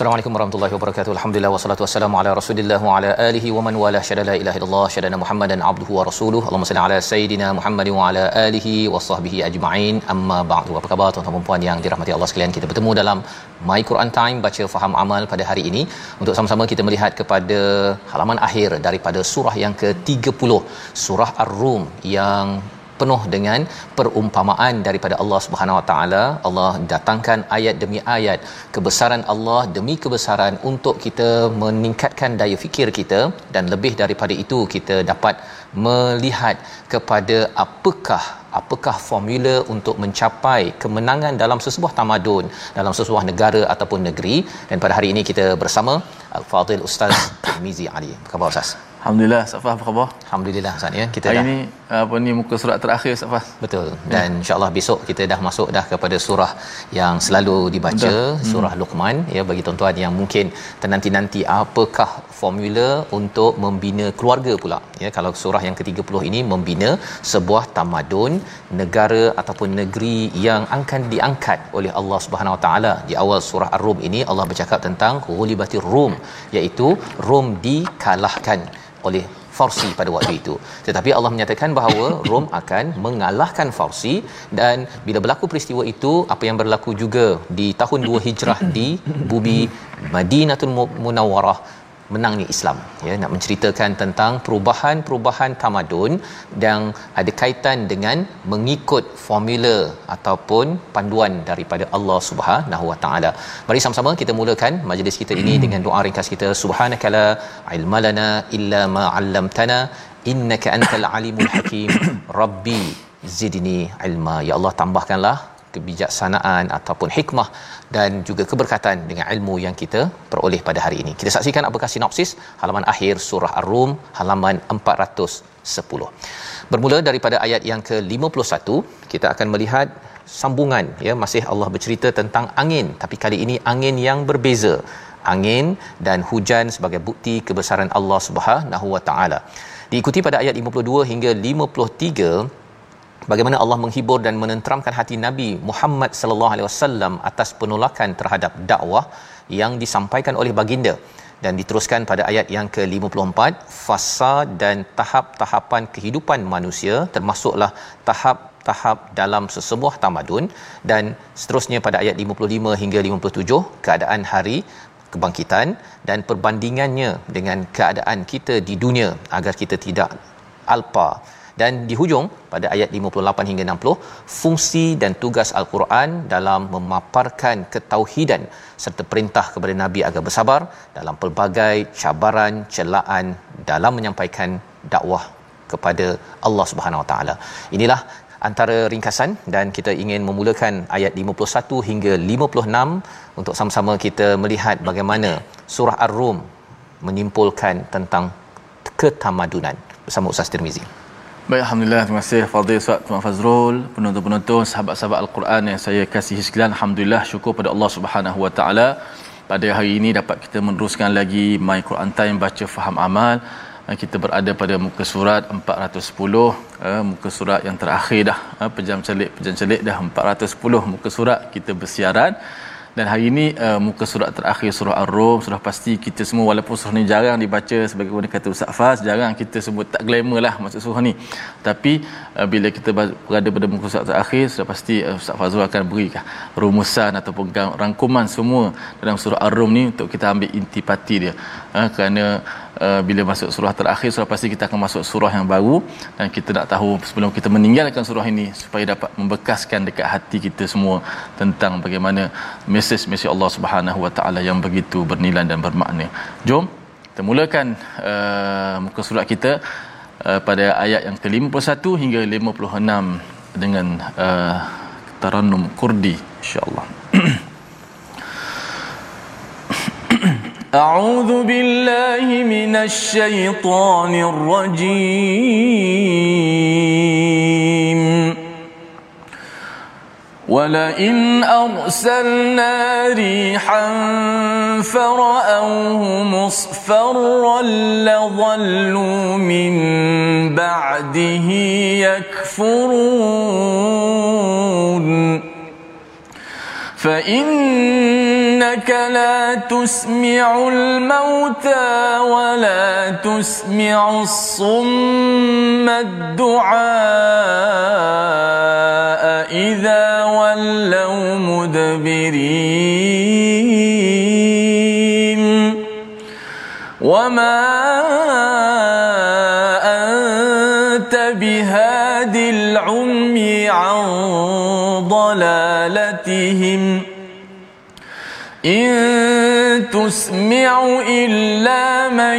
Assalamualaikum warahmatullahi wabarakatuh. Alhamdulillah wassalatu wassalamu ala Rasulillah wa ala alihi wa man wala syada la ilaha illallah syadana Muhammadan abduhu wa rasuluhu. Allahumma salli ala sayidina Muhammad wa ala alihi wa sahbihi ajma'in. Amma ba'du. Apa khabar tuan-tuan dan puan yang dirahmati Allah sekalian? Kita bertemu dalam My Quran Time baca faham amal pada hari ini untuk sama-sama kita melihat kepada halaman akhir daripada surah yang ke-30, surah Ar-Rum yang penuh dengan perumpamaan daripada Allah Subhanahu Wa Taala. Allah datangkan ayat demi ayat kebesaran Allah demi kebesaran untuk kita meningkatkan daya fikir kita dan lebih daripada itu kita dapat melihat kepada apakah apakah formula untuk mencapai kemenangan dalam sesebuah tamadun dalam sesebuah negara ataupun negeri dan pada hari ini kita bersama Al-Fadil Ustaz Mizi Ali. Apa khabar Ustaz? Alhamdulillah, Safah apa khabar? Alhamdulillah Ustaz ya. Kita Hari dah ini apa ni muka surat terakhir Safah? Betul. Dan ya. insya-Allah besok kita dah masuk dah kepada surah yang selalu dibaca, Betul. surah hmm. Luqman ya bagi tuan-tuan yang mungkin tenanti-nanti apakah formula untuk membina keluarga pula. Ya kalau surah yang ke-30 ini membina sebuah tamadun, negara ataupun negeri yang akan diangkat oleh Allah Subhanahu Wa Taala. Di awal surah Ar-Rum ini Allah bercakap tentang ghulibatir Rum iaitu Rom dikalahkan oleh Farsi pada waktu itu. Tetapi Allah menyatakan bahawa Rom akan mengalahkan Farsi dan bila berlaku peristiwa itu apa yang berlaku juga di tahun 2 Hijrah di bumi Madinatul Munawwarah menangnya Islam ya nak menceritakan tentang perubahan-perubahan tamadun yang ada kaitan dengan mengikut formula ataupun panduan daripada Allah Subhanahu Wa Taala. Mari sama-sama kita mulakan majlis kita ini hmm. dengan doa ringkas kita subhanakala ilmalana illa ma 'allamtana innaka antal alimul hakim rabbi zidni ilma ya Allah tambahkanlah kebijaksanaan ataupun hikmah dan juga keberkatan dengan ilmu yang kita peroleh pada hari ini. Kita saksikan apakah sinopsis halaman akhir surah Ar-Rum halaman 410. Bermula daripada ayat yang ke-51, kita akan melihat sambungan ya masih Allah bercerita tentang angin tapi kali ini angin yang berbeza. Angin dan hujan sebagai bukti kebesaran Allah Subhanahu Wa Taala. Diikuti pada ayat 52 hingga 53 bagaimana Allah menghibur dan menenteramkan hati Nabi Muhammad sallallahu alaihi wasallam atas penolakan terhadap dakwah yang disampaikan oleh baginda. Dan diteruskan pada ayat yang ke-54 fasa dan tahap-tahapan kehidupan manusia termasuklah tahap-tahap dalam sesebuah tamadun. Dan seterusnya pada ayat 55 hingga 57 keadaan hari kebangkitan dan perbandingannya dengan keadaan kita di dunia agar kita tidak alpa dan di hujung pada ayat 58 hingga 60 fungsi dan tugas al-Quran dalam memaparkan ketauhidan serta perintah kepada nabi agar bersabar dalam pelbagai cabaran celaan dalam menyampaikan dakwah kepada Allah Subhanahu Wa Taala. Inilah antara ringkasan dan kita ingin memulakan ayat 51 hingga 56 untuk sama-sama kita melihat bagaimana surah Ar-Rum menyimpulkan tentang ketamadunan bersama Ustaz Tirmizi. Baik, Alhamdulillah. Terima kasih Fadil Ustaz Tuan Fazrul, penonton-penonton, sahabat-sahabat Al-Quran yang saya kasihi sekalian. Alhamdulillah, syukur pada Allah Subhanahu Wa Taala. Pada hari ini dapat kita meneruskan lagi My Quran Time baca faham amal. Eh, kita berada pada muka surat 410, eh, muka surat yang terakhir dah. Eh, pejam celik, pejam celik dah 410 muka surat kita bersiaran dan hari ini uh, muka surat terakhir surah Ar-Rum sudah pasti kita semua walaupun surah ni jarang dibaca sebagai mana kata Ustaz Faz jarang kita sebut tak glamour lah maksud surah ni. Tapi uh, bila kita berada pada muka surat terakhir sudah pasti uh, Ustaz Fazrul akan berikan rumusan ataupun rangkuman semua dalam surah Ar-Rum ni untuk kita ambil intipati dia. Uh, kerana uh, bila masuk surah terakhir surah pasti kita akan masuk surah yang baru dan kita nak tahu sebelum kita meninggalkan surah ini supaya dapat membekaskan dekat hati kita semua tentang bagaimana mesej-mesej Allah Subhanahu Wa Taala yang begitu bernilai dan bermakna. Jom kita mulakan uh, muka surat kita uh, pada ayat yang ke-51 hingga 56 dengan uh, tarannum kurdi insya-Allah. أعوذ بالله من الشيطان الرجيم. ولئن أرسلنا ريحا فرأوه مصفرا لظلوا من بعده يكفرون. فإنك لا تسمع الموتى ولا تسمع الصم الدعاء إذا ولوا مدبرين. وما عن ضلالتهم. إن تسمع إلا من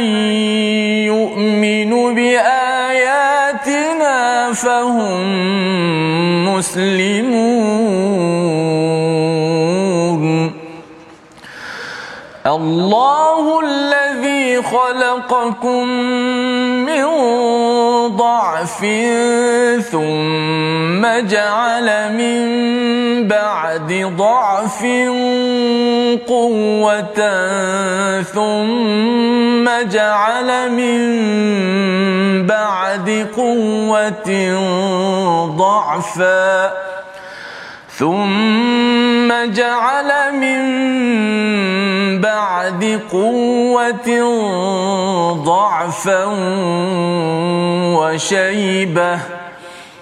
يؤمن بآياتنا فهم مسلمون. الله الذي خلقكم من ضعف ثم جعل من بعد ضعف قوة ثم جعل من بعد قوة ضعفا. ثم جعل من بعد قوة ضعفا وشيبة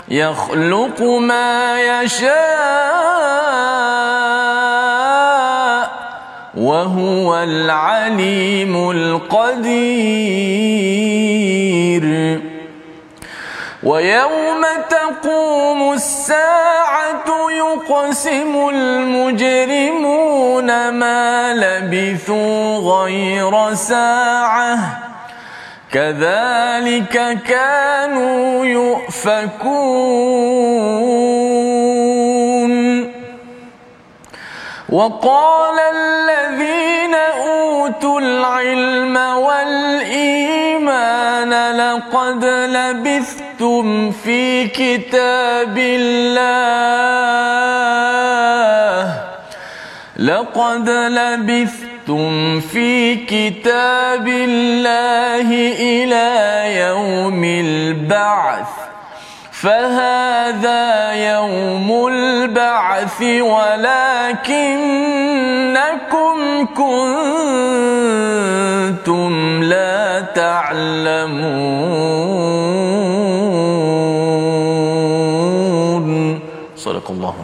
يخلق ما يشاء وهو العليم القدير ويوم تقوم الساعة يقسم المجرمون ما لبثوا غير ساعة. كذلك كانوا يؤفكون. وقال الذين أوتوا العلم والإيمان لقد لبثتم في كتاب الله. لقد لبثتم في كتاب الله إلى يوم البعث. فهذا يوم البعث ولكنكم كنتم لا تعلمون. صدق الله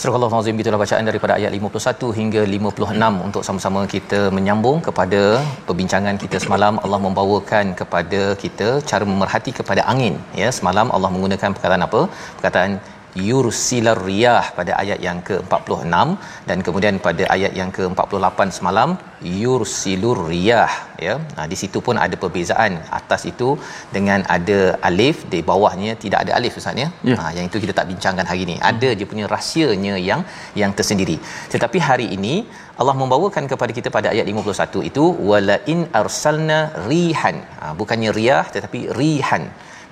Surah itulah bacaan daripada ayat 51 hingga 56 untuk sama-sama kita menyambung kepada perbincangan kita semalam. Allah membawakan kepada kita cara memerhati kepada angin. Ya semalam Allah menggunakan perkataan apa? Perkataan yursilar riyah pada ayat yang ke-46 dan kemudian pada ayat yang ke-48 semalam yursilur riyah ya. Nah di situ pun ada perbezaan atas itu dengan ada alif di bawahnya tidak ada alif ustaz ya? Ha, yang itu kita tak bincangkan hari ini. Ada dia punya rahsianya yang yang tersendiri. Tetapi hari ini Allah membawakan kepada kita pada ayat 51 itu wala in arsalna rihan. Ha, bukannya riyah tetapi rihan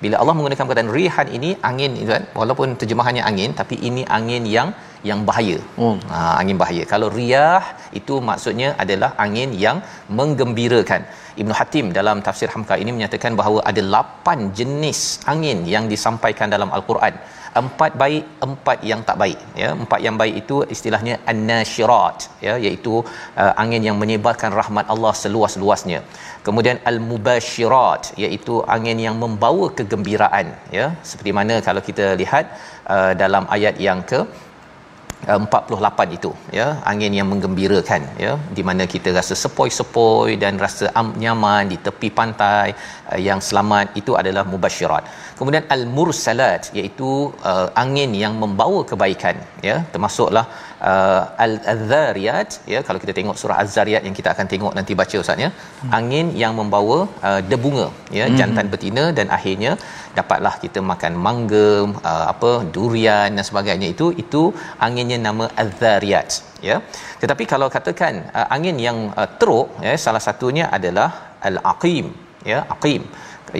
bila Allah menggunakan perkataan rihan ini angin itu kan walaupun terjemahannya angin tapi ini angin yang yang bahaya. Oh. Ha, angin bahaya. Kalau riyah itu maksudnya adalah angin yang menggembirakan. Ibnu Hatim dalam tafsir Hamka ini menyatakan bahawa ada lapan jenis angin yang disampaikan dalam al-Quran. Empat baik empat yang tak baik. Ya empat yang baik itu istilahnya an-nashirat ya iaitu uh, angin yang menyebarkan rahmat Allah seluas-luasnya. Kemudian al-mubashirat iaitu angin yang membawa kegembiraan ya. Seperti mana kalau kita lihat uh, dalam ayat yang ke 48 itu ya. Angin yang menggembirakan ya di mana kita rasa sepoi-sepoi dan rasa am, nyaman di tepi pantai uh, yang selamat itu adalah mubasyirat. Kemudian al mursalat iaitu uh, angin yang membawa kebaikan ya. Termasuklah uh, al adzariyat ya kalau kita tengok surah az-zariyat yang kita akan tengok nanti baca ustaz ya. Hmm. angin yang membawa uh, debunga ya hmm. jantan betina dan akhirnya dapatlah kita makan mangga uh, apa durian dan sebagainya. Itu itu anginnya nama adzariyat ya. Tetapi kalau katakan uh, angin yang uh, teruk ya salah satunya adalah al-aqim ya aqim.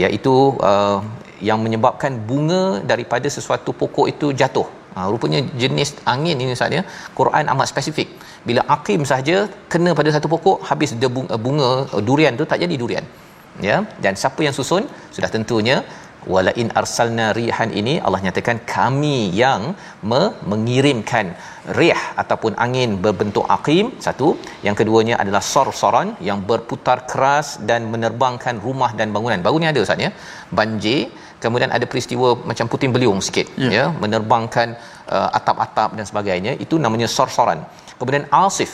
Iaitu uh, yang menyebabkan bunga daripada sesuatu pokok itu jatuh Ha, rupanya jenis angin ini saja Quran amat spesifik. Bila aqim saja kena pada satu pokok habis dia bunga, bunga durian tu tak jadi durian. Ya. Dan siapa yang susun? Sudah tentunya wala in arsalna rihan ini Allah nyatakan kami yang me- mengirimkan rih ataupun angin berbentuk aqim satu yang keduanya adalah sorsoran yang berputar keras dan menerbangkan rumah dan bangunan baru ni ada ustaz ya banjir kemudian ada peristiwa macam puting beliung sikit yeah. ya menerbangkan uh, atap-atap dan sebagainya itu namanya sorsoran kemudian asif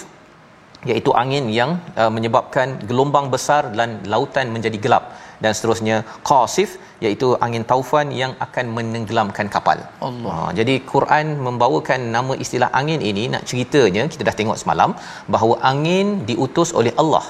iaitu angin yang uh, menyebabkan gelombang besar dan lautan menjadi gelap dan seterusnya qasif iaitu angin taufan yang akan menenggelamkan kapal. Allah. Ha, jadi Quran membawakan nama istilah angin ini nak ceritanya kita dah tengok semalam bahawa angin diutus oleh Allah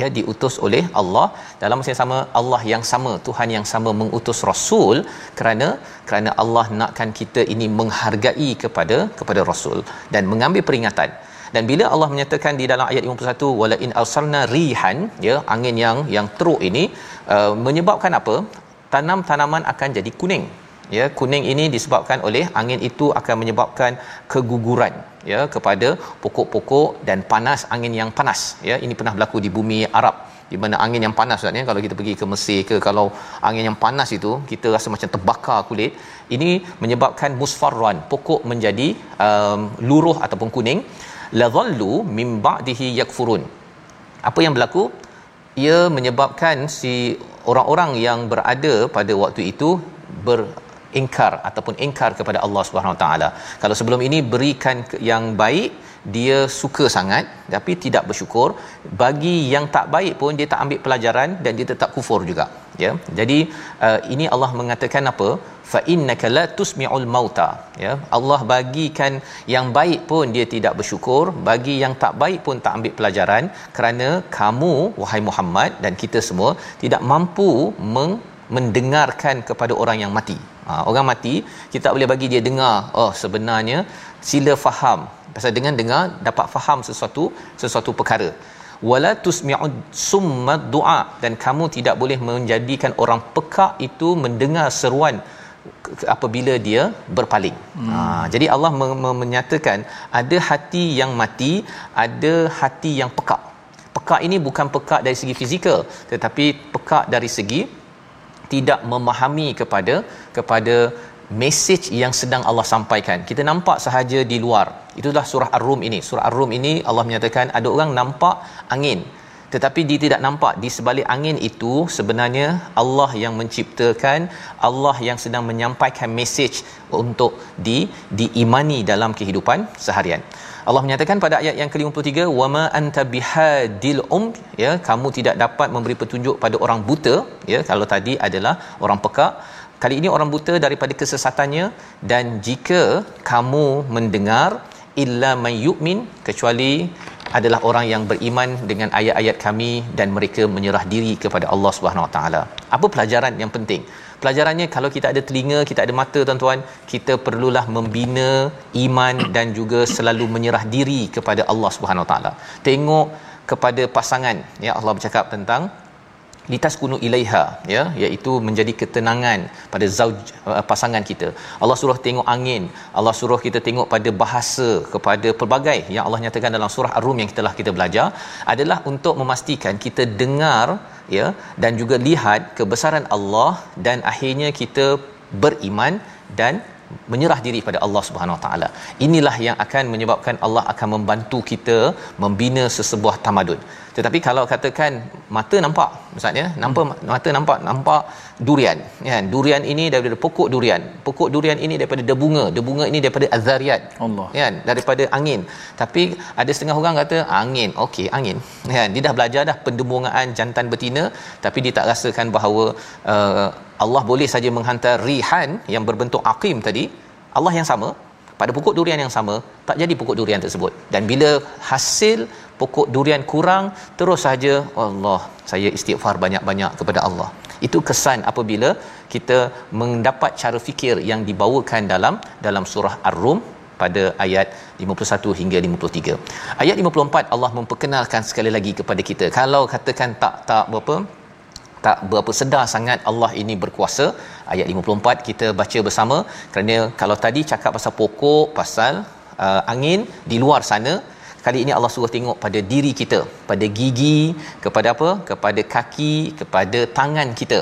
ya diutus oleh Allah. Dalam masa yang sama Allah yang sama Tuhan yang sama mengutus rasul kerana kerana Allah nakkan kita ini menghargai kepada kepada rasul dan mengambil peringatan. Dan bila Allah menyatakan di dalam ayat 51 wala in arsalna rihan ya angin yang yang teruk ini uh, menyebabkan apa? Tanam tanaman akan jadi kuning. Ya kuning ini disebabkan oleh angin itu akan menyebabkan keguguran ya kepada pokok-pokok dan panas angin yang panas ya. Ini pernah berlaku di bumi Arab di mana angin yang panas kan ya. Kalau kita pergi ke Mesir ke kalau angin yang panas itu kita rasa macam terbakar kulit. Ini menyebabkan musfarran pokok menjadi um, luruh ataupun kuning. Ladhallu mim ba'dihi yakfurun. Apa yang berlaku? Ia menyebabkan si orang-orang yang berada pada waktu itu ber ingkar ataupun ingkar kepada Allah Subhanahu Wa Taala. Kalau sebelum ini berikan yang baik, dia suka sangat tapi tidak bersyukur. Bagi yang tak baik pun dia tak ambil pelajaran dan dia tetap kufur juga. Ya. Jadi uh, ini Allah mengatakan apa? Fa innaka la tusmi'ul mauta. Ya. Allah bagikan yang baik pun dia tidak bersyukur, bagi yang tak baik pun tak ambil pelajaran kerana kamu wahai Muhammad dan kita semua tidak mampu meng- mendengarkan kepada orang yang mati. Ha, orang mati kita tak boleh bagi dia dengar oh sebenarnya sila faham pasal dengan dengar dapat faham sesuatu sesuatu perkara wala tusmi'u summa du'a dan kamu tidak boleh menjadikan orang pekak itu mendengar seruan apabila dia berpaling. Hmm. Ha, jadi Allah menyatakan ada hati yang mati, ada hati yang pekak. Pekak ini bukan pekak dari segi fizikal tetapi pekak dari segi tidak memahami kepada kepada mesej yang sedang Allah sampaikan. Kita nampak sahaja di luar. Itulah surah Ar-Rum ini. Surah Ar-Rum ini Allah menyatakan ada orang nampak angin tetapi dia tidak nampak di sebalik angin itu sebenarnya Allah yang menciptakan Allah yang sedang menyampaikan mesej untuk di diimani dalam kehidupan seharian. Allah menyatakan pada ayat yang ke-53 wama anta bihadil um ya kamu tidak dapat memberi petunjuk pada orang buta ya kalau tadi adalah orang pekak kali ini orang buta daripada kesesatannya dan jika kamu mendengar illa may yu'min kecuali adalah orang yang beriman dengan ayat-ayat kami dan mereka menyerah diri kepada Allah Subhanahu Wa Taala. Apa pelajaran yang penting? Pelajarannya kalau kita ada telinga, kita ada mata tuan-tuan, kita perlulah membina iman dan juga selalu menyerah diri kepada Allah Subhanahu Wa Taala. Tengok kepada pasangan, ya Allah bercakap tentang litas kunu ilaiha ya iaitu menjadi ketenangan pada zauj uh, pasangan kita. Allah suruh tengok angin, Allah suruh kita tengok pada bahasa kepada pelbagai yang Allah nyatakan dalam surah Ar-Rum yang kita telah kita belajar adalah untuk memastikan kita dengar ya dan juga lihat kebesaran Allah dan akhirnya kita beriman dan menyerah diri pada Allah Subhanahu Wa Taala. Inilah yang akan menyebabkan Allah akan membantu kita membina sesebuah tamadun. Tetapi kalau katakan mata nampak maksudnya nampak hmm. mata nampak nampak durian kan? Durian ini daripada pokok durian. Pokok durian ini daripada debunga. Debunga ini daripada azariat Allah. kan? Daripada angin. Tapi ada setengah orang kata angin okey angin. Kan? Dia dah belajar dah pendebungaan jantan betina. Tapi dia tak rasakan bahawa uh, Allah boleh saja menghantar rihan yang berbentuk aqim tadi Allah yang sama. Pada pokok durian yang sama tak jadi pokok durian tersebut. Dan bila hasil pokok durian kurang terus saja Allah saya istighfar banyak-banyak kepada Allah itu kesan apabila kita mendapat cara fikir yang dibawakan dalam dalam surah ar-rum pada ayat 51 hingga 53. Ayat 54 Allah memperkenalkan sekali lagi kepada kita. Kalau katakan tak tak berapa tak berapa sedar sangat Allah ini berkuasa ayat 54 kita baca bersama kerana kalau tadi cakap pasal pokok pasal uh, angin di luar sana kali ini Allah suruh tengok pada diri kita pada gigi kepada apa? Kepada kaki kepada tangan kita.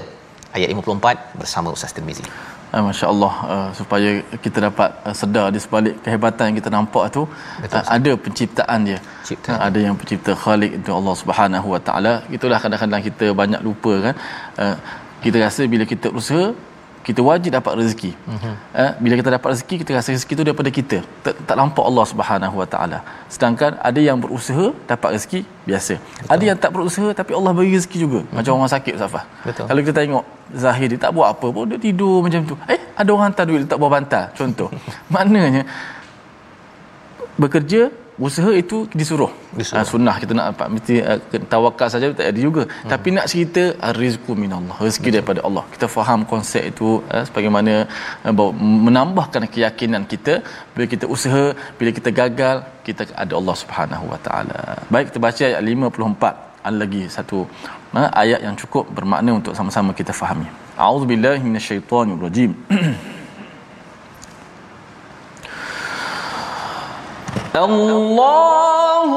Ayat 54 bersama Ustaz Tirmizi. Uh, Masya Allah uh, supaya kita dapat uh, sedar di sebalik kehebatan yang kita nampak tu Betul, uh, ada penciptaan dia. Uh, ada yang pencipta Khalik itu Allah Subhanahu Wa Taala. Itulah kadang-kadang kita banyak lupa kan. Uh, kita rasa bila kita usaha kita wajib dapat rezeki. Uh-huh. Eh, bila kita dapat rezeki, kita rasa rezeki itu daripada kita. Tak, tak nampak Allah Subhanahu Wa Taala. Sedangkan ada yang berusaha dapat rezeki biasa. Betul. Ada yang tak berusaha tapi Allah bagi rezeki juga. Uh-huh. Macam orang sakit Safah. Kalau kita tengok Zahir dia tak buat apa pun dia tidur macam tu. Eh, ada orang hantar duit dia tak buat bantal. Contoh. Maknanya bekerja usaha itu disuruh. disuruh. Uh, sunnah kita nak dapat mesti uh, tawakal saja tak ada juga. Hmm. Tapi nak cerita rizqu minallah, rezeki Betul. daripada Allah. Kita faham konsep itu uh, sebagaimana uh, menambahkan keyakinan kita bila kita usaha, bila kita gagal, kita ada Allah Subhanahu Wa Taala. Baik kita baca ayat 54 ada lagi satu uh, ayat yang cukup bermakna untuk sama-sama kita fahami. A'udzubillahi minasyaitonirrajim. الله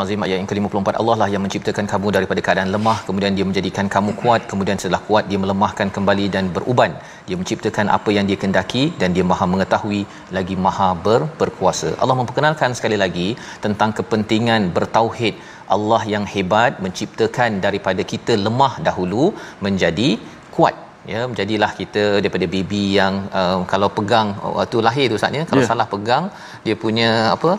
Al-Azim ayat yang ke-54 Allah lah yang menciptakan kamu daripada keadaan lemah. Kemudian dia menjadikan kamu kuat. Kemudian setelah kuat dia melemahkan kembali dan beruban. Dia menciptakan apa yang dia kendaki dan dia maha mengetahui lagi maha ber, berkuasa Allah memperkenalkan sekali lagi tentang kepentingan bertauhid. Allah yang hebat menciptakan daripada kita lemah dahulu menjadi kuat ya menjadilah kita daripada baby yang uh, kalau pegang waktu lahir tu saatnya kalau yeah. salah pegang dia punya apa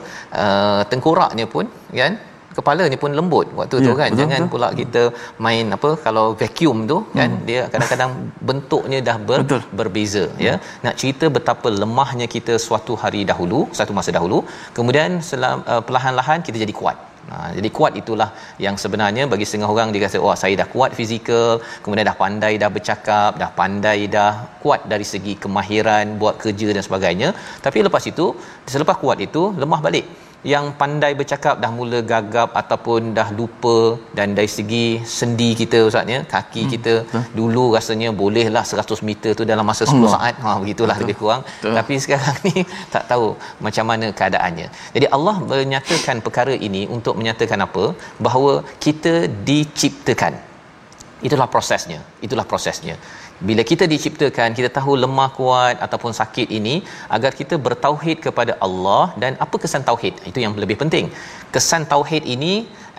uh, tengkoraknya pun kan kepalanya pun lembut waktu yeah, tu kan betul, jangan betul. pula kita main apa kalau vacuum tu kan hmm. dia kadang-kadang bentuknya dah ber, betul. berbeza hmm. ya nak cerita betapa lemahnya kita suatu hari dahulu satu masa dahulu kemudian selam, uh, perlahan-lahan kita jadi kuat Ha, jadi kuat itulah yang sebenarnya bagi setengah orang dia kata wah saya dah kuat fizikal kemudian dah pandai dah bercakap dah pandai dah kuat dari segi kemahiran buat kerja dan sebagainya. Tapi lepas itu selepas kuat itu lemah balik yang pandai bercakap dah mula gagap ataupun dah lupa dan dari segi sendi kita ustaznya kaki hmm, kita betul. dulu rasanya bolehlah 100 meter tu dalam masa 10 Allah. saat ha begitulah betul. lebih kurang betul. tapi sekarang ni tak tahu macam mana keadaannya jadi Allah menyatakan perkara ini untuk menyatakan apa bahawa kita diciptakan itulah prosesnya itulah prosesnya bila kita diciptakan kita tahu lemah kuat ataupun sakit ini agar kita bertauhid kepada Allah. Dan apa kesan tauhid? Itu yang lebih penting. Kesan tauhid ini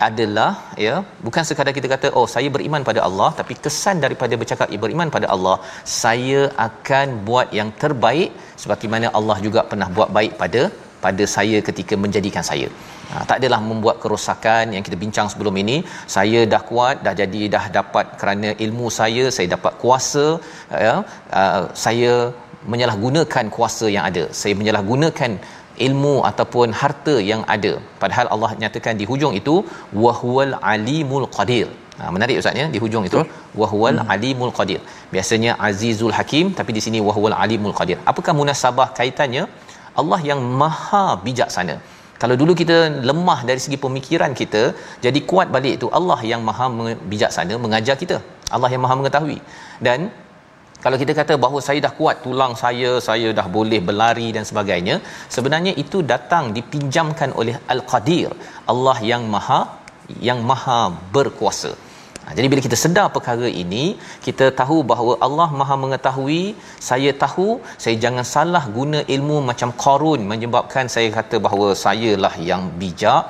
adalah ya bukan sekadar kita kata oh saya beriman pada Allah tapi kesan daripada bercakap beriman pada Allah saya akan buat yang terbaik sebagaimana Allah juga pernah buat baik pada pada saya ketika menjadikan saya Ha, tak adalah membuat kerosakan yang kita bincang sebelum ini. Saya dah kuat dah jadi dah dapat kerana ilmu saya saya dapat kuasa ya. Uh, saya menyalahgunakan kuasa yang ada. Saya menyalahgunakan ilmu ataupun harta yang ada. Padahal Allah nyatakan di hujung itu wahwal alimul qadir. Ha, menarik ustaz ya di hujung itu. Wahwal hmm. alimul qadir. Biasanya azizul hakim tapi di sini wahwal alimul qadir. Apakah munasabah kaitannya? Allah yang maha bijaksana kalau dulu kita lemah dari segi pemikiran kita jadi kuat balik itu Allah yang maha bijaksana mengajar kita. Allah yang maha mengetahui. Dan kalau kita kata bahawa saya dah kuat tulang saya saya dah boleh berlari dan sebagainya sebenarnya itu datang dipinjamkan oleh al-qadir. Allah yang maha yang maha berkuasa jadi bila kita sedar perkara ini, kita tahu bahawa Allah Maha mengetahui, saya tahu saya jangan salah guna ilmu macam Qarun menyebabkan saya kata bahawa sayalah yang bijak,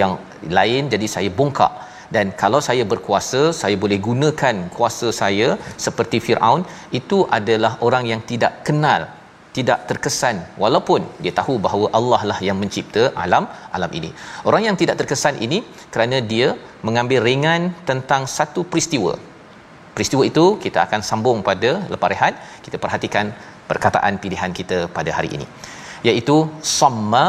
yang lain jadi saya bongkak. Dan kalau saya berkuasa, saya boleh gunakan kuasa saya seperti Firaun, itu adalah orang yang tidak kenal tidak terkesan walaupun dia tahu bahawa Allah lah yang mencipta alam alam ini. Orang yang tidak terkesan ini kerana dia mengambil ringan tentang satu peristiwa. Peristiwa itu kita akan sambung pada lepas rehat. Kita perhatikan perkataan pilihan kita pada hari ini. Iaitu samma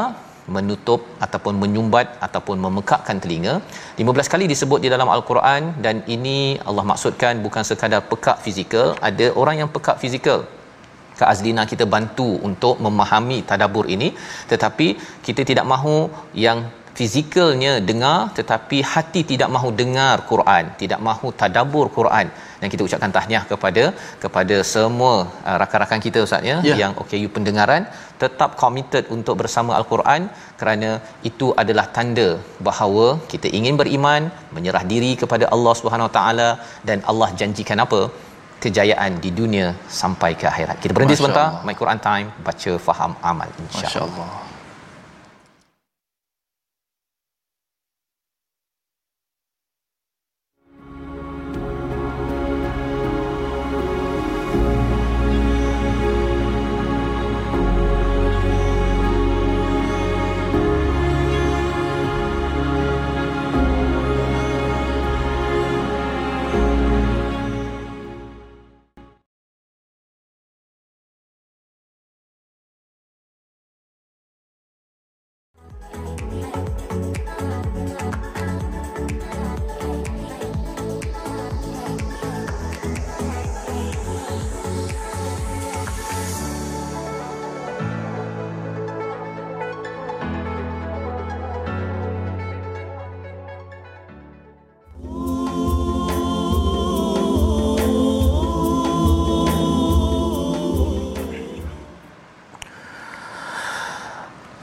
menutup ataupun menyumbat ataupun memekakkan telinga 15 kali disebut di dalam al-Quran dan ini Allah maksudkan bukan sekadar pekak fizikal ada orang yang pekak fizikal Kak Azlina kita bantu untuk memahami tadabur ini. Tetapi kita tidak mahu yang fizikalnya dengar tetapi hati tidak mahu dengar Quran tidak mahu tadabur Quran. Dan kita ucapkan tahniah kepada kepada semua uh, rakan-rakan kita ustaz ya yeah. yang OKU pendengaran tetap committed untuk bersama al-Quran kerana itu adalah tanda bahawa kita ingin beriman menyerah diri kepada Allah Subhanahu Wa taala dan Allah janjikan apa kejayaan di dunia sampai ke akhirat. Kita berhenti Masya sebentar. Allah. My Quran Time. Baca, faham, amal. InsyaAllah. Masya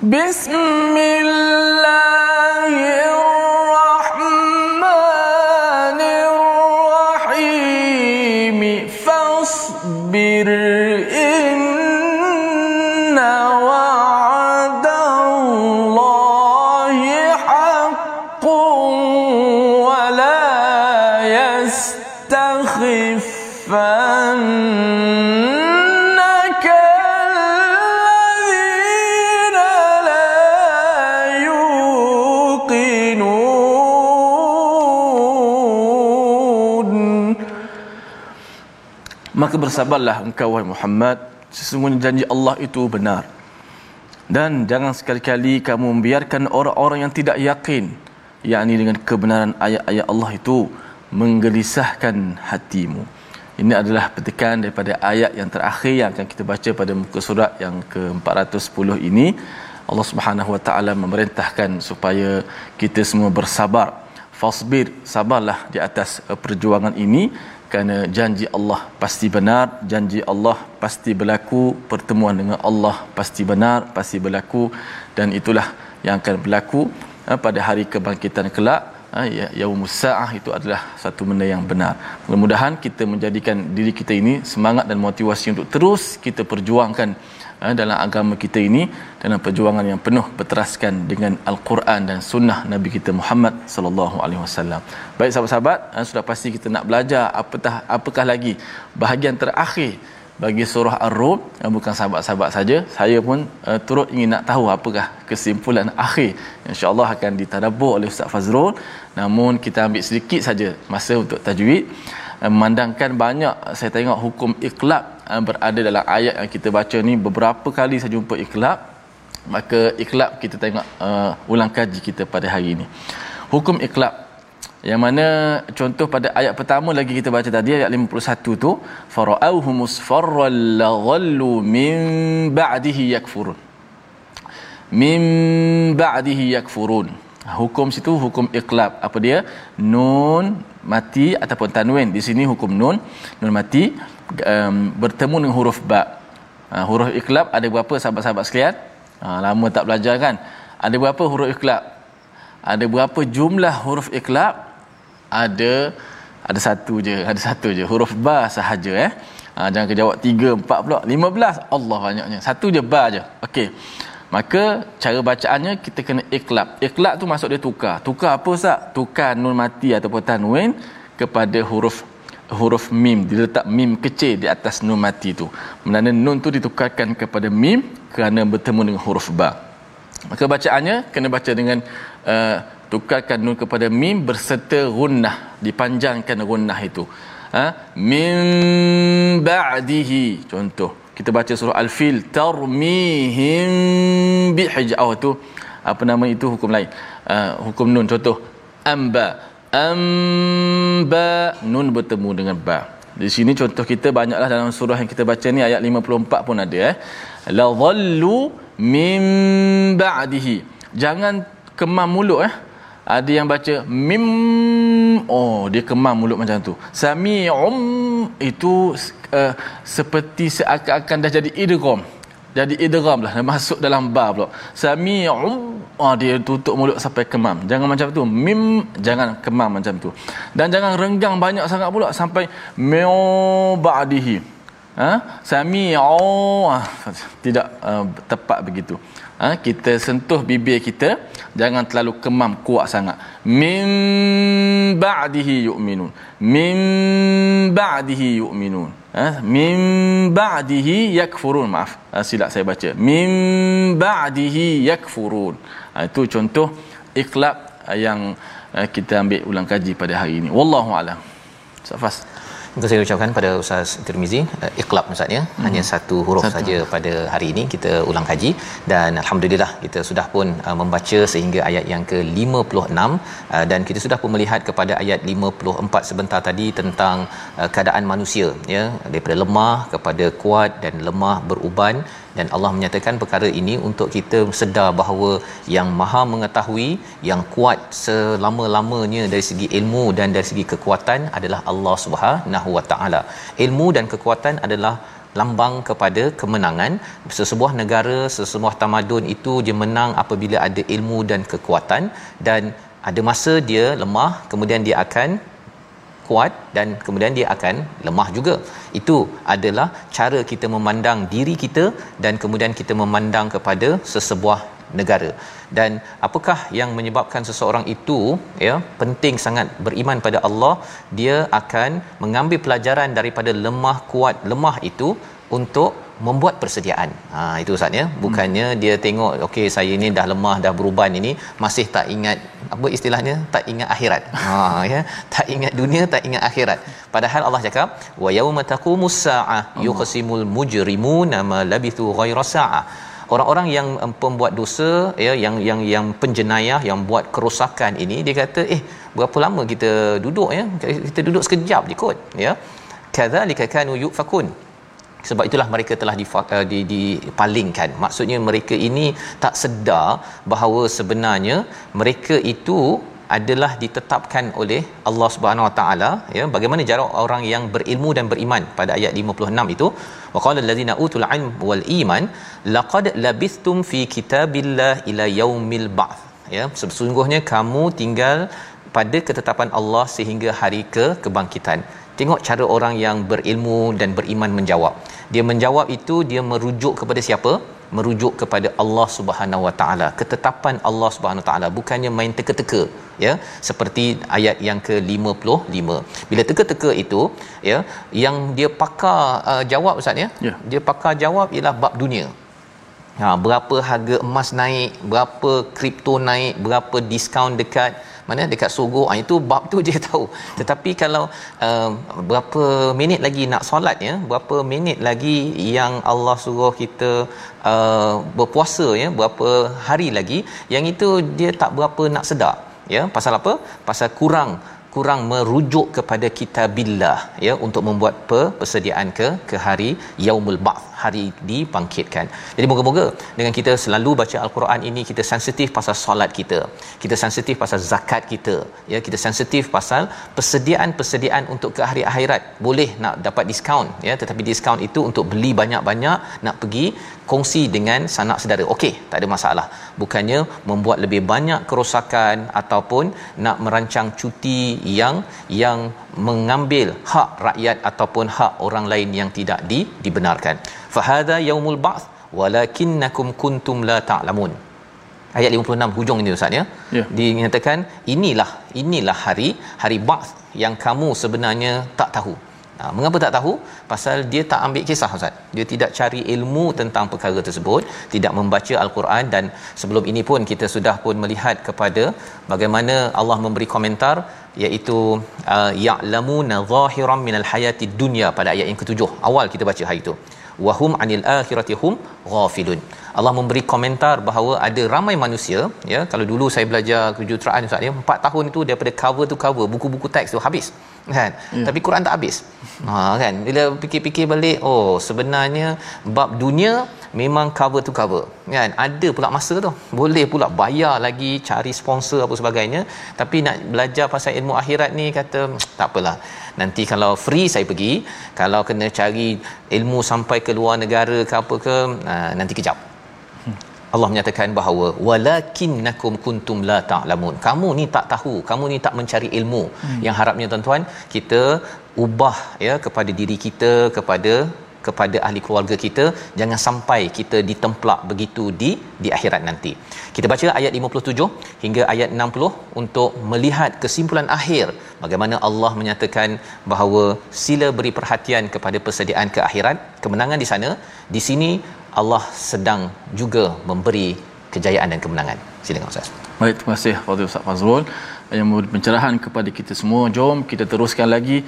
بسم الله maka bersabarlah engkau wahai Muhammad. Sesungguhnya janji Allah itu benar. Dan jangan sekali-kali kamu membiarkan orang-orang yang tidak yakin yakni dengan kebenaran ayat-ayat Allah itu menggelisahkan hatimu. Ini adalah petikan daripada ayat yang terakhir yang akan kita baca pada muka surat yang ke-410 ini. Allah Subhanahu Wa Taala memerintahkan supaya kita semua bersabar. Fasbir sabarlah di atas perjuangan ini kerana janji Allah pasti benar janji Allah pasti berlaku pertemuan dengan Allah pasti benar pasti berlaku dan itulah yang akan berlaku eh, pada hari kebangkitan kelak yaumus saah itu adalah satu benda yang benar. Mudah-mudahan kita menjadikan diri kita ini semangat dan motivasi untuk terus kita perjuangkan ha, dalam agama kita ini dalam perjuangan yang penuh berteraskan dengan al-Quran dan sunnah Nabi kita Muhammad sallallahu alaihi wasallam. Baik sahabat-sahabat, ha, sudah pasti kita nak belajar apatah apakah lagi bahagian terakhir bagi surah Ar-Rum yang bukan sahabat-sahabat saja saya pun uh, turut ingin nak tahu apakah kesimpulan akhir insya-Allah akan ditadabbur oleh Ustaz Fazrul. Namun kita ambil sedikit saja masa untuk tajwid. Uh, memandangkan banyak saya tengok hukum uh, berada dalam ayat yang kita baca ni beberapa kali saya jumpa iqlab maka iqlab kita tengok uh, ulang kaji kita pada hari ini. Hukum iqlab yang mana contoh pada ayat pertama lagi kita baca tadi ayat 51 tu fara'auhu musfarral laghallu min ba'dihi yakfurun. Min ba'dihi yakfurun. Hukum situ hukum iqlab. Apa dia? Nun mati ataupun tanwin. Di sini hukum nun nun mati um, bertemu dengan huruf ba. Uh, huruf iqlab ada berapa sahabat-sahabat sekalian? Uh, lama tak belajar kan? Ada berapa huruf iqlab? Ada berapa jumlah huruf iqlab ada ada satu je ada satu je. Huruf ba sahaja eh. Ha, jangan kejawab tiga empat pula. Lima belas Allah banyaknya. Satu je ba je. Okey. Maka cara bacaannya kita kena iklab iklab tu maksud dia tukar. Tukar apa Ustaz? Tukar nun mati ataupun tanwin kepada huruf huruf mim. Diletak mim kecil di atas nun mati tu. Menanda nun tu ditukarkan kepada mim kerana bertemu dengan huruf ba. Maka bacaannya kena baca dengan uh, tukarkan nun kepada mim berserta gunnah dipanjangkan gunnah itu. Ha? Min ba'dihi. Contoh kita baca surah al-fil. Tarmihim bihij. Oh tu apa nama itu hukum lain? Uh, hukum nun. Contoh amba. Amba. Nun bertemu dengan ba. Di sini contoh kita banyaklah dalam surah yang kita baca ni ayat 54 pun ada eh. La dhallu min ba'dihi. Jangan kemam mulut eh ada yang baca mim. Oh dia kemam mulut macam tu. Sami'um. Itu uh, seperti seakan-akan dah jadi idgham. Jadi idgham lah masuk dalam ba pula. Sami'um. Oh dia tutup mulut sampai kemam. Jangan macam tu. Mim. Jangan kemam macam tu. Dan jangan renggang banyak sangat pula sampai mi'u ba'dihi. Ha? Sami'u. Ah, tidak uh, tepat begitu ha, kita sentuh bibir kita jangan terlalu kemam kuat sangat. Min ba'dihi yu'minun. Min ba'dihi yu'minun. Ha, min ba'dihi yakfurun. Maaf ha, silap saya baca. Min ba'dihi yakfurun. Ha, itu contoh iklab yang ha, kita ambil ulang kaji pada hari ini. Wallahu alam. Safas Terima kasih ucapkan pada Ustaz Tirmizi uh, iqlab Ustaz ya. Hmm. Hanya satu huruf saja pada hari ini kita ulang kaji dan alhamdulillah kita sudah pun uh, membaca sehingga ayat yang ke-56 uh, dan kita sudah pun melihat kepada ayat 54 sebentar tadi tentang uh, keadaan manusia ya daripada lemah kepada kuat dan lemah beruban dan Allah menyatakan perkara ini untuk kita sedar bahawa yang maha mengetahui yang kuat selama-lamanya dari segi ilmu dan dari segi kekuatan adalah Allah Subhanahu Wa Taala. Ilmu dan kekuatan adalah lambang kepada kemenangan sesebuah negara sesebuah tamadun itu dia menang apabila ada ilmu dan kekuatan dan ada masa dia lemah kemudian dia akan kuat dan kemudian dia akan lemah juga. Itu adalah cara kita memandang diri kita dan kemudian kita memandang kepada sesebuah negara. Dan apakah yang menyebabkan seseorang itu ya penting sangat beriman pada Allah, dia akan mengambil pelajaran daripada lemah kuat lemah itu untuk membuat persediaan. Ha itu ustaz ya. Bukannya hmm. dia tengok okey saya ini dah lemah dah beruban ini masih tak ingat apa istilahnya tak ingat akhirat. Ha ya, tak ingat dunia tak ingat akhirat. Padahal Allah cakap wa yauma taqumus saah yuqsimul mujrimuna ma labithu ghaira saah. Orang-orang yang pembuat dosa ya yang yang yang penjenayah yang buat kerosakan ini dia kata eh berapa lama kita duduk ya kita duduk sekejap je kot ya kadzalika kanu yufakun sebab itulah mereka telah dipalingkan maksudnya mereka ini tak sedar bahawa sebenarnya mereka itu adalah ditetapkan oleh Allah Subhanahu Wa Taala ya. Bagaimana jarak orang yang berilmu dan beriman pada ayat 56 itu? Waqala allazina utul ilm wal iman laqad labithtum fi kitabillah ila yaumil ba'th. Ya sesungguhnya kamu tinggal pada ketetapan Allah sehingga hari ke kebangkitan tengok cara orang yang berilmu dan beriman menjawab. Dia menjawab itu dia merujuk kepada siapa? Merujuk kepada Allah Subhanahu Wa Taala. Ketetapan Allah Subhanahu Wa Taala bukannya main teka-teka ya? Seperti ayat yang ke-55 bila teka-teka itu ya yang dia pakar uh, jawab ustaz ya? Ya. dia pakar jawab ialah bab dunia. Ha, berapa harga emas naik, berapa kripto naik, berapa diskaun dekat mana dekat Sogo ah itu bab tu dia tahu. Tetapi kalau uh, berapa minit lagi nak solat ya, berapa minit lagi yang Allah suruh kita uh, berpuasa ya, berapa hari lagi, yang itu dia tak berapa nak sedar ya. Pasal apa? Pasal kurang kurang merujuk kepada kitabillah ya untuk membuat pe- persediaan ke ke hari yaumul ba'th hari dibangkitkan. Jadi moga-moga dengan kita selalu baca al-Quran ini kita sensitif pasal solat kita. Kita sensitif pasal zakat kita. Ya, kita sensitif pasal persediaan-persediaan untuk ke hari akhirat. Boleh nak dapat diskaun ya, tetapi diskaun itu untuk beli banyak-banyak nak pergi kongsi dengan sanak saudara. Okey, tak ada masalah. Bukannya membuat lebih banyak kerosakan ataupun nak merancang cuti yang yang mengambil hak rakyat ataupun hak orang lain yang tidak di, dibenarkan. Fahadha yaumul ba'th walakinnakum kuntum la ta'lamun. Ayat 56 hujung ini ustaz ya. Ya. Dinyatakan inilah inilah hari hari ba'th yang kamu sebenarnya tak tahu. Ha, mengapa tak tahu? Pasal dia tak ambil kisah Ustaz. Dia tidak cari ilmu tentang perkara tersebut, tidak membaca al-Quran dan sebelum ini pun kita sudah pun melihat kepada bagaimana Allah memberi komentar iaitu uh, ya'lamuna zahiran minal hayati dunya pada ayat yang ketujuh. Awal kita baca hari itu. Wahum anil akhirati hum ghafilun Allah memberi komentar bahawa ada ramai manusia ya kalau dulu saya belajar kejuruteraan ustaz ya 4 tahun itu daripada cover to cover buku-buku teks tu habis kan? Yeah. tapi Quran tak habis. Ha kan? Bila fikir-fikir balik oh sebenarnya bab dunia memang cover to cover kan? Ada pula masa tu. Boleh pula bayar lagi cari sponsor apa sebagainya. Tapi nak belajar pasal ilmu akhirat ni kata tak apalah. Nanti kalau free saya pergi. Kalau kena cari ilmu sampai ke luar negara ke apa ke uh, nanti kejap Allah menyatakan bahawa walakinnakum kuntum la ta'lamun. Kamu ni tak tahu, kamu ni tak mencari ilmu. Hmm. Yang harapnya tuan-tuan kita ubah ya kepada diri kita, kepada kepada ahli keluarga kita jangan sampai kita ditemplak begitu di di akhirat nanti. Kita baca ayat 57 hingga ayat 60 untuk melihat kesimpulan akhir bagaimana Allah menyatakan bahawa sila beri perhatian kepada persediaan ke akhirat, kemenangan di sana. Di sini Allah sedang juga memberi kejayaan dan kemenangan. Silakan Ustaz. Baik, terima kasih Fadil Ustaz Fazrul yang memberi pencerahan kepada kita semua. Jom kita teruskan lagi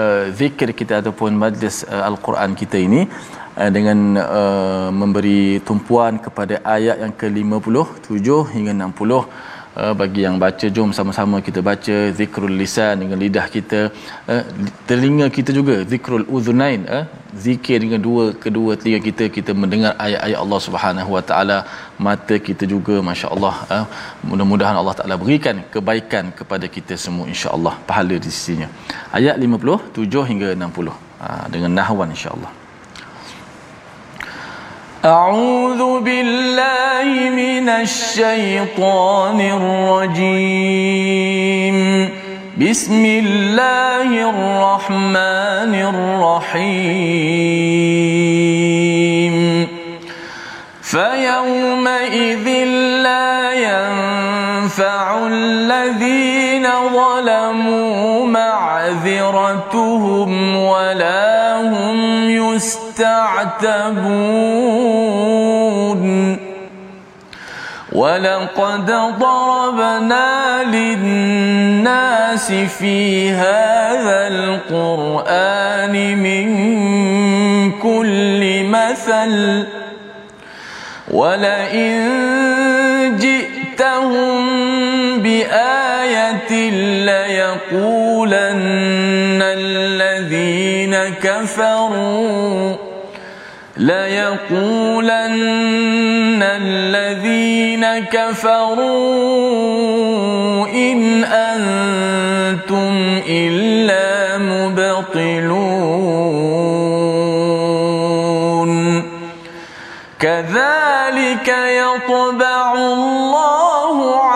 uh, zikir kita ataupun majlis uh, Al-Quran kita ini uh, dengan uh, memberi tumpuan kepada ayat yang ke-57 hingga 60 Uh, bagi yang baca jom sama-sama kita baca zikrul lisan dengan lidah kita uh, telinga kita juga zikrul uzunain uh, zikir dengan dua kedua telinga kita kita mendengar ayat-ayat Allah Subhanahu Wa Taala mata kita juga masya-Allah uh, mudah-mudahan Allah Taala berikan kebaikan kepada kita semua insya-Allah pahala di sisinya ayat 57 hingga 60 uh, dengan nahwan insya-Allah أعوذ بالله من الشيطان الرجيم بسم الله الرحمن الرحيم. فيومئذ لا ينفع الذين ظلموا معذرتهم ولا هم يستعتبون. ولقد ضربنا للناس في هذا القرآن من كل مثل ولئن جئتهم بآية ليقولن الذين كفروا ليقولن الذين كفروا إن أنتم إلا مبطلون كذلك يطبع الله على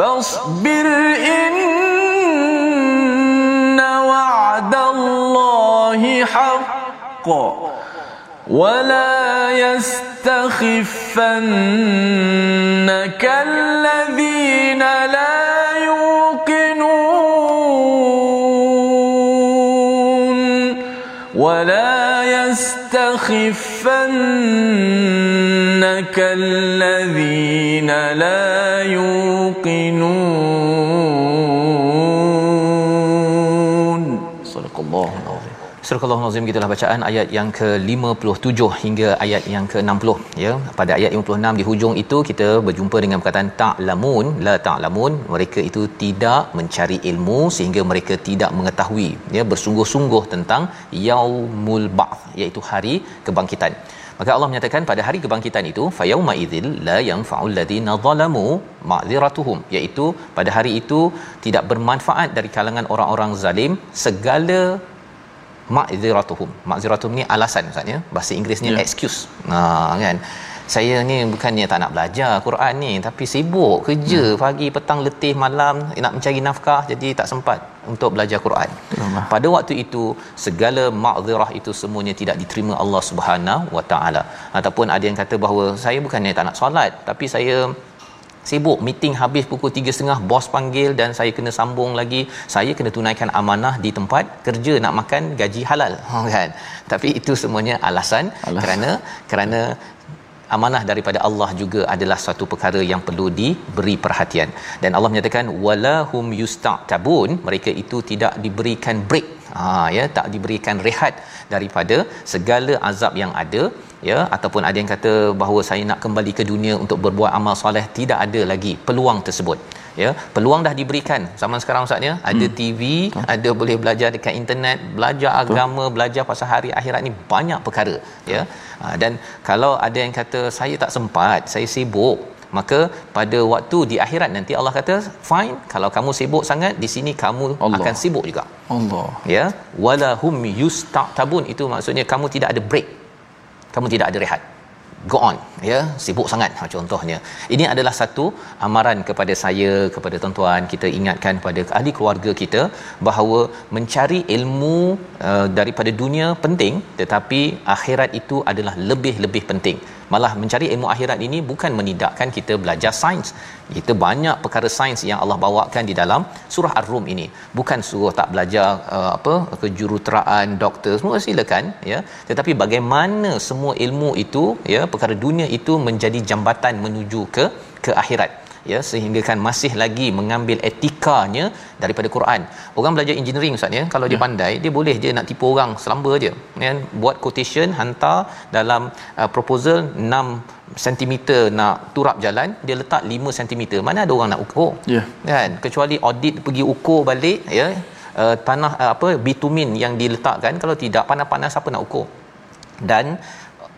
فاصبر إن وعد الله حق. ولا يستخفنك الذين لا يوقنون. ولا يستخفنك الذين لا يوقنون. صدق الله العظيم Surah Al-Nazim gitulah bacaan ayat yang ke-57 hingga ayat yang ke-60 ya pada ayat 56 di hujung itu kita berjumpa dengan perkataan ta'lamun la ta'lamun mereka itu tidak mencari ilmu sehingga mereka tidak mengetahui ya bersungguh-sungguh tentang yaumul ba'th iaitu hari kebangkitan maka Allah menyatakan pada hari kebangkitan itu fayauma idzil la yanfa'ul ladina zalamu ma'dziratuhum. Iaitu pada hari itu tidak bermanfaat dari kalangan orang-orang zalim segala ma'ziratuhum ma'ziratuhum ni alasan maksudnya bahasa Inggerisnya yeah. excuse. Ha kan? Saya ni bukannya tak nak belajar Quran ni tapi sibuk kerja. Hmm. pagi petang letih malam nak mencari nafkah jadi tak sempat untuk belajar Quran. Allah. Pada waktu itu segala ma'zirah itu semuanya tidak diterima Allah Subhanahu Wa Taala. Ataupun ada yang kata bahawa saya bukannya tak nak solat tapi saya sibuk meeting habis pukul 3.30 bos panggil dan saya kena sambung lagi saya kena tunaikan amanah di tempat kerja nak makan gaji halal kan tapi itu semuanya alasan Alah. kerana kerana amanah daripada Allah juga adalah satu perkara yang perlu diberi perhatian. Dan Allah menyatakan walahum yusta'tabun. Mereka itu tidak diberikan break. Ha ya tak diberikan rehat daripada segala azab yang ada ya ataupun ada yang kata bahawa saya nak kembali ke dunia untuk berbuat amal soleh tidak ada lagi peluang tersebut ya. Peluang dah diberikan zaman sekarang ustaznya ada hmm. TV Betul. ada boleh belajar dekat internet belajar Betul. agama belajar pasal hari akhirat ni banyak perkara ya. Ha, dan kalau ada yang kata saya tak sempat saya sibuk maka pada waktu di akhirat nanti Allah kata fine kalau kamu sibuk sangat di sini kamu Allah. akan sibuk juga. Allah. Ya. Wala hum yusta'tabun. Itu maksudnya kamu tidak ada break. Kamu tidak ada rehat go on ya sibuk sangat. Ha, contohnya ini adalah satu amaran kepada saya kepada tuan-tuan. Kita ingatkan kepada ahli keluarga kita bahawa mencari ilmu uh, daripada dunia penting tetapi akhirat itu adalah lebih-lebih penting malah mencari ilmu akhirat ini bukan menidakkan kita belajar sains. Kita banyak perkara sains yang Allah bawakan di dalam surah ar-rum ini. Bukan suruh tak belajar uh, apa kejuruteraan doktor semua silakan ya. Tetapi bagaimana semua ilmu itu ya perkara dunia itu menjadi jambatan menuju ke ke akhirat ya sehingga kan masih lagi mengambil etikanya daripada Quran. Orang belajar engineering ustaz ya, kalau ya. dia pandai dia boleh je nak tipu orang selamba je. Kan buat quotation hantar dalam uh, proposal 6 cm nak turap jalan dia letak 5 cm. Mana ada orang nak ukur? Ya. Kan kecuali audit pergi ukur balik ya uh, tanah uh, apa bitumin yang diletakkan kalau tidak panas-panas apa nak ukur. Dan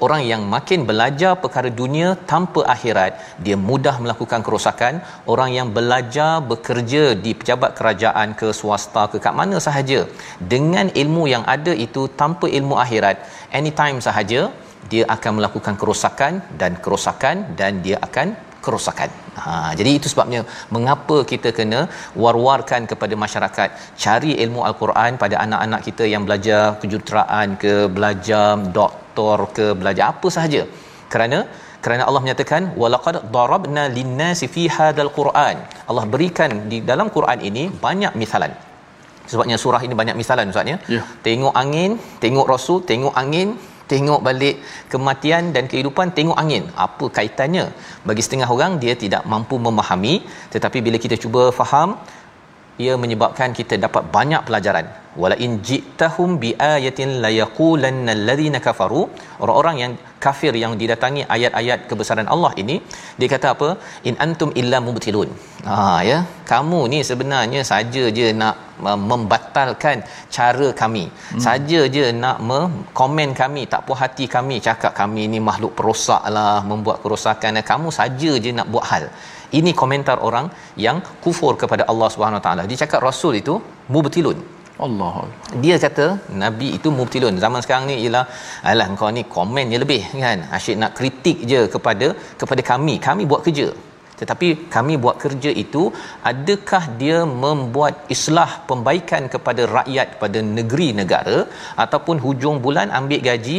orang yang makin belajar perkara dunia tanpa akhirat dia mudah melakukan kerosakan. Orang yang belajar bekerja di pejabat kerajaan ke swasta ke kat mana sahaja dengan ilmu yang ada itu tanpa ilmu akhirat anytime sahaja dia akan melakukan kerosakan dan kerosakan dan dia akan kerosakan. Ha jadi itu sebabnya mengapa kita kena war-warkan kepada masyarakat cari ilmu al-Quran pada anak-anak kita yang belajar kejuruteraan ke belajar doktor ke belajar apa sahaja. Kerana kerana Allah menyatakan walaqad darabna lin-nasi fi hadzal Quran. Allah berikan di dalam Quran ini banyak misalan. Sebabnya surah ini banyak misalan ustaz ya. Yeah. Tengok angin, tengok rasul, tengok angin, tengok balik kematian dan kehidupan tengok angin. Apa kaitannya? Bagi setengah orang dia tidak mampu memahami. Tetapi bila kita cuba faham ia menyebabkan kita dapat banyak pelajaran. Wala in ji'tahum biayatin la yaqulanna alladhina kafaru. Orang-orang yang kafir yang didatangi ayat-ayat kebesaran Allah ini dia kata apa? In antum illa mubtilun. Ha ya. Kamu ni sebenarnya saja je nak membatalkan cara kami. Hmm. saja je nak komen kami tak puas hati kami cakap kami ni makhluk perosak lah membuat kerosakan kamu saja je nak buat hal ini komentar orang yang kufur kepada Allah Subhanahu Wa Taala dia cakap rasul itu mubtilun Allah. Dia kata nabi itu mubtilun. Zaman sekarang ni ialah alah kau ni komen je lebih kan. Asyik nak kritik je kepada kepada kami. Kami buat kerja. tetapi kami buat kerja itu adakah dia membuat islah pembaikan kepada rakyat pada negeri negara ataupun hujung bulan ambil gaji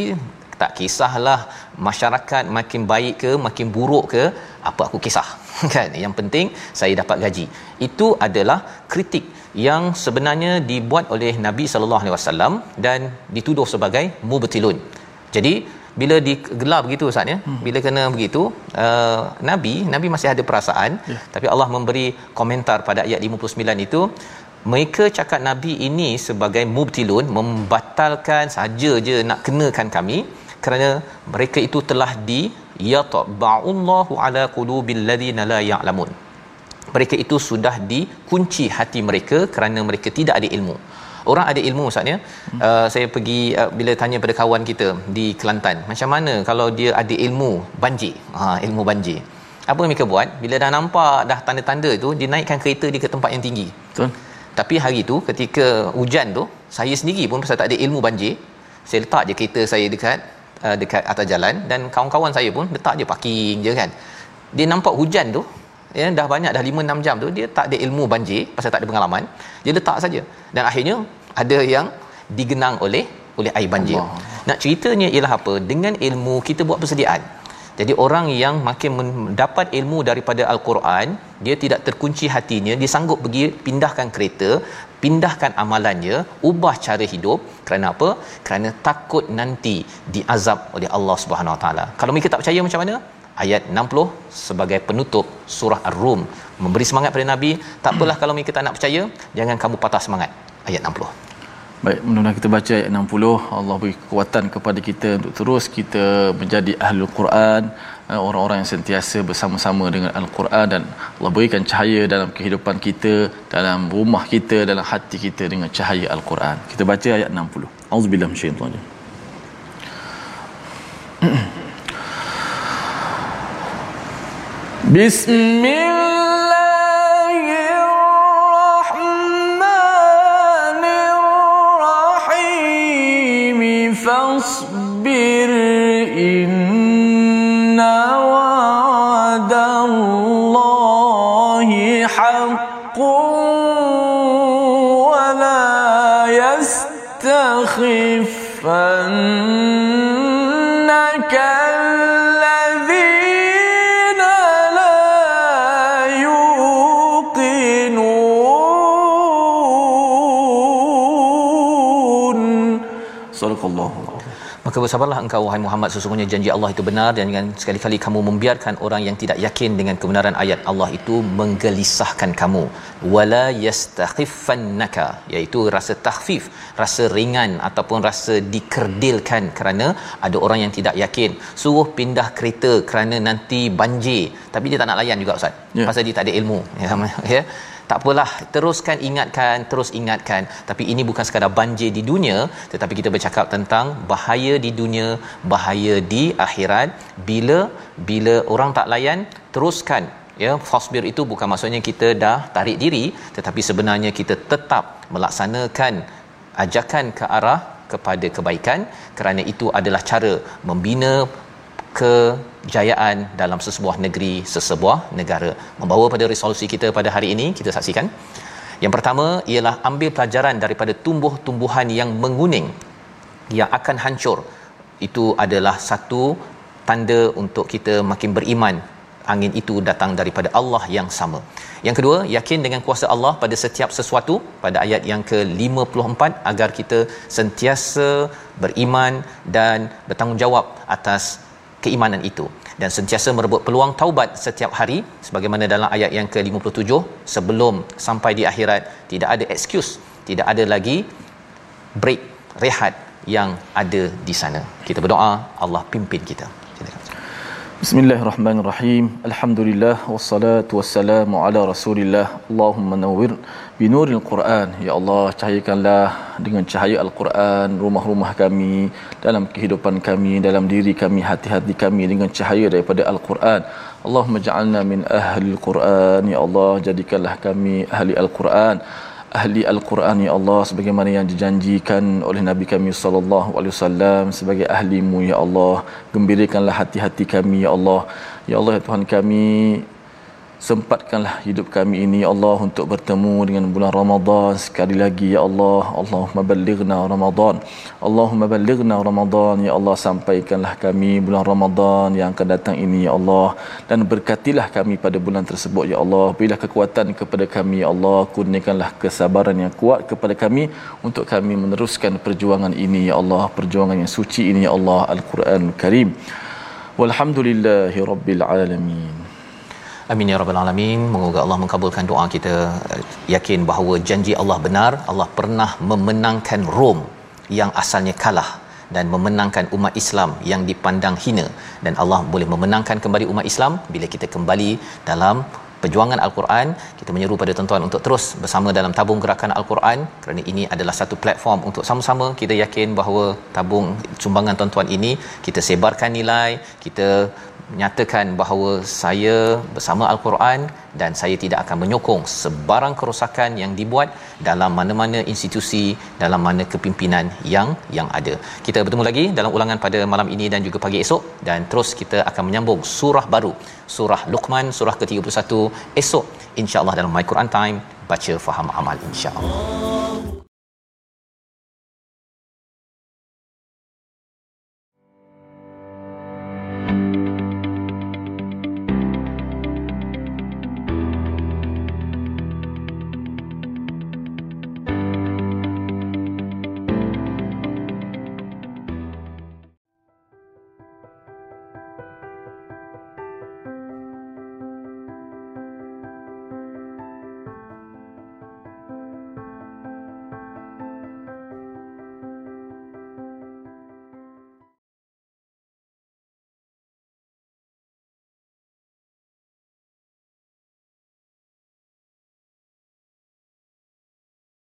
tak kisahlah masyarakat makin baik ke makin buruk ke apa aku kisah kan yang penting saya dapat gaji itu adalah kritik yang sebenarnya dibuat oleh Nabi sallallahu alaihi wasallam dan dituduh sebagai mubtilun jadi bila digelar begitu ustaz ya hmm. bila kena begitu uh, nabi nabi masih ada perasaan yeah. tapi Allah memberi komentar pada ayat 59 itu mereka cakap nabi ini sebagai mubtilun membatalkan saja je nak kenakan kami kerana mereka itu telah di yatba'ullahu ala qulubil ladina la ya'lamun. Mereka itu sudah dikunci hati mereka kerana mereka tidak ada ilmu. Orang ada ilmu maksudnya hmm. uh, saya pergi uh, bila tanya pada kawan kita di Kelantan macam mana kalau dia ada ilmu banjir? Ha ilmu banjir. Apa yang mereka buat? Bila dah nampak dah tanda-tanda tu dia naikkan kereta dia ke tempat yang tinggi. Betul. Tapi hari tu ketika hujan tu saya sendiri pun pasal tak ada ilmu banjir saya letak je kereta saya dekat uh, dekat atas jalan dan kawan-kawan saya pun letak je parking je kan dia nampak hujan tu ya dah banyak dah 5 6 jam tu dia tak ada ilmu banjir pasal tak ada pengalaman dia letak saja dan akhirnya ada yang digenang oleh oleh air banjir. Allah. Nak ceritanya ialah apa? Dengan ilmu kita buat persediaan. Jadi orang yang makin mendapat ilmu daripada al-Quran, dia tidak terkunci hatinya, dia sanggup pergi pindahkan kereta, pindahkan amalannya, ubah cara hidup. Kerana apa? Kerana takut nanti diazab oleh Allah Subhanahu Wa Taala. Kalau mereka tak percaya macam mana? ayat 60 sebagai penutup surah Ar-Rum. Memberi semangat pada Nabi. Tak apalah kalau mereka tak nak percaya jangan kamu patah semangat. Ayat 60 Baik, mudah-mudahan kita baca ayat 60 Allah beri kekuatan kepada kita untuk terus kita menjadi ahlul Quran orang-orang yang sentiasa bersama-sama dengan Al-Quran dan Allah berikan cahaya dalam kehidupan kita dalam rumah kita dalam hati kita dengan cahaya Al-Quran kita baca ayat 60 Auzubillah minasyaitanir بسم الله الرحمن الرحيم فاصبر إن يستخفنك Maka bersabarlah engkau wahai Muhammad. Sesungguhnya janji Allah itu benar dan jangan sekali-kali kamu membiarkan orang yang tidak yakin dengan kebenaran ayat Allah itu menggelisahkan kamu. Wala yastakhiffannaka iaitu rasa takhfif rasa ringan ataupun rasa dikerdilkan kerana ada orang yang tidak yakin. Suruh pindah kereta kerana nanti banjir. Tapi dia tak nak layan juga ustaz. Ya. pasal dia tak ada ilmu. Ya, ya tak apalah teruskan ingatkan terus ingatkan. Tapi ini bukan sekadar banjir di dunia tetapi kita bercakap tentang bahaya di dunia bahaya di akhirat. Bila bila orang tak layan teruskan. Ya fasbir itu bukan maksudnya kita dah tarik diri tetapi sebenarnya kita tetap melaksanakan ajakan ke arah kepada kebaikan. Kerana itu adalah cara membina kejayaan dalam sesebuah negeri, sesebuah negara. Membawa pada resolusi kita pada hari ini, kita saksikan. Yang pertama ialah ambil pelajaran daripada tumbuh-tumbuhan yang menguning yang akan hancur. Itu adalah satu tanda untuk kita makin beriman angin itu datang daripada Allah yang sama. Yang kedua, yakin dengan kuasa Allah pada setiap sesuatu pada ayat yang ke-54 agar kita sentiasa beriman dan bertanggungjawab atas keimanan itu. Dan sentiasa merebut peluang taubat setiap hari sebagaimana dalam ayat yang ke-57 sebelum sampai di akhirat tidak ada excuse tidak ada lagi break rehat yang ada di sana. Kita berdoa Allah pimpin kita Bismillahirrahmanirrahim. Alhamdulillah wassalatu wassalamu ala Rasulillah. Allahumma nawwir binuril Quran. Ya Allah, cahayakanlah dengan cahaya Al-Quran rumah-rumah kami, dalam kehidupan kami, dalam diri kami, hati-hati kami dengan cahaya daripada Al-Quran. Allahumma ja'alna min ahli Al-Quran. Ya Allah, jadikanlah kami ahli Al-Quran ahli al-Quran ya Allah sebagaimana yang dijanjikan oleh Nabi kami sallallahu alaihi wasallam sebagai ahlimu ya Allah gembirakanlah hati-hati kami ya Allah. Ya Allah ya Tuhan kami Sempatkanlah hidup kami ini ya Allah untuk bertemu dengan bulan Ramadan sekali lagi ya Allah. Allahumma ballighna Ramadan. Allahumma ballighna Ramadan ya Allah sampaikanlah kami bulan Ramadan yang akan datang ini ya Allah dan berkatilah kami pada bulan tersebut ya Allah. Berilah kekuatan kepada kami ya Allah. Kurniakanlah kesabaran yang kuat kepada kami untuk kami meneruskan perjuangan ini ya Allah. Perjuangan yang suci ini ya Allah Al-Quran Karim. Walhamdulillahi Rabbil Alamin. Amin ya rabbal alamin. Moga Allah mengabulkan doa kita. Yakin bahawa janji Allah benar. Allah pernah memenangkan Rom yang asalnya kalah dan memenangkan umat Islam yang dipandang hina dan Allah boleh memenangkan kembali umat Islam bila kita kembali dalam perjuangan Al-Quran kita menyeru pada tuan-tuan untuk terus bersama dalam tabung gerakan Al-Quran kerana ini adalah satu platform untuk sama-sama kita yakin bahawa tabung sumbangan tuan-tuan ini kita sebarkan nilai kita menyatakan bahawa saya bersama Al-Quran dan saya tidak akan menyokong sebarang kerosakan yang dibuat dalam mana-mana institusi dalam mana kepimpinan yang yang ada. Kita bertemu lagi dalam ulangan pada malam ini dan juga pagi esok dan terus kita akan menyambung surah baru, surah Luqman surah ke-31 esok insya-Allah dalam My Quran Time baca faham amal insya-Allah.